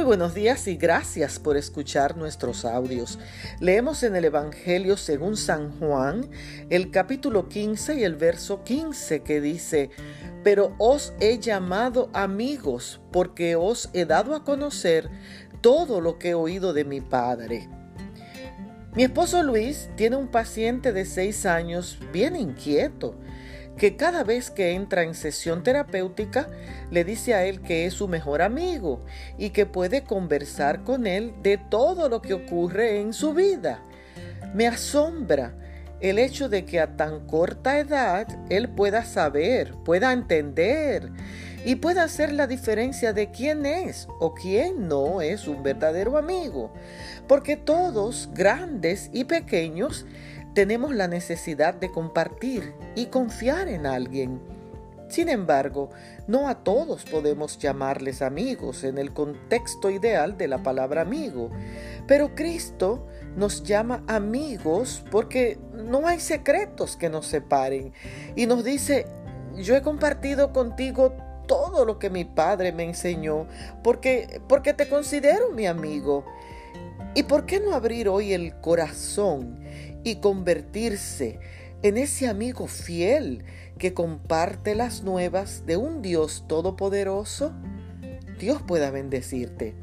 Muy buenos días y gracias por escuchar nuestros audios. Leemos en el Evangelio según San Juan el capítulo 15 y el verso 15 que dice, pero os he llamado amigos porque os he dado a conocer todo lo que he oído de mi Padre. Mi esposo Luis tiene un paciente de seis años bien inquieto que cada vez que entra en sesión terapéutica le dice a él que es su mejor amigo y que puede conversar con él de todo lo que ocurre en su vida. Me asombra el hecho de que a tan corta edad él pueda saber, pueda entender y pueda hacer la diferencia de quién es o quién no es un verdadero amigo. Porque todos, grandes y pequeños, tenemos la necesidad de compartir y confiar en alguien. Sin embargo, no a todos podemos llamarles amigos en el contexto ideal de la palabra amigo, pero Cristo nos llama amigos porque no hay secretos que nos separen y nos dice, yo he compartido contigo todo lo que mi padre me enseñó porque porque te considero mi amigo. ¿Y por qué no abrir hoy el corazón y convertirse en ese amigo fiel que comparte las nuevas de un Dios todopoderoso, Dios pueda bendecirte.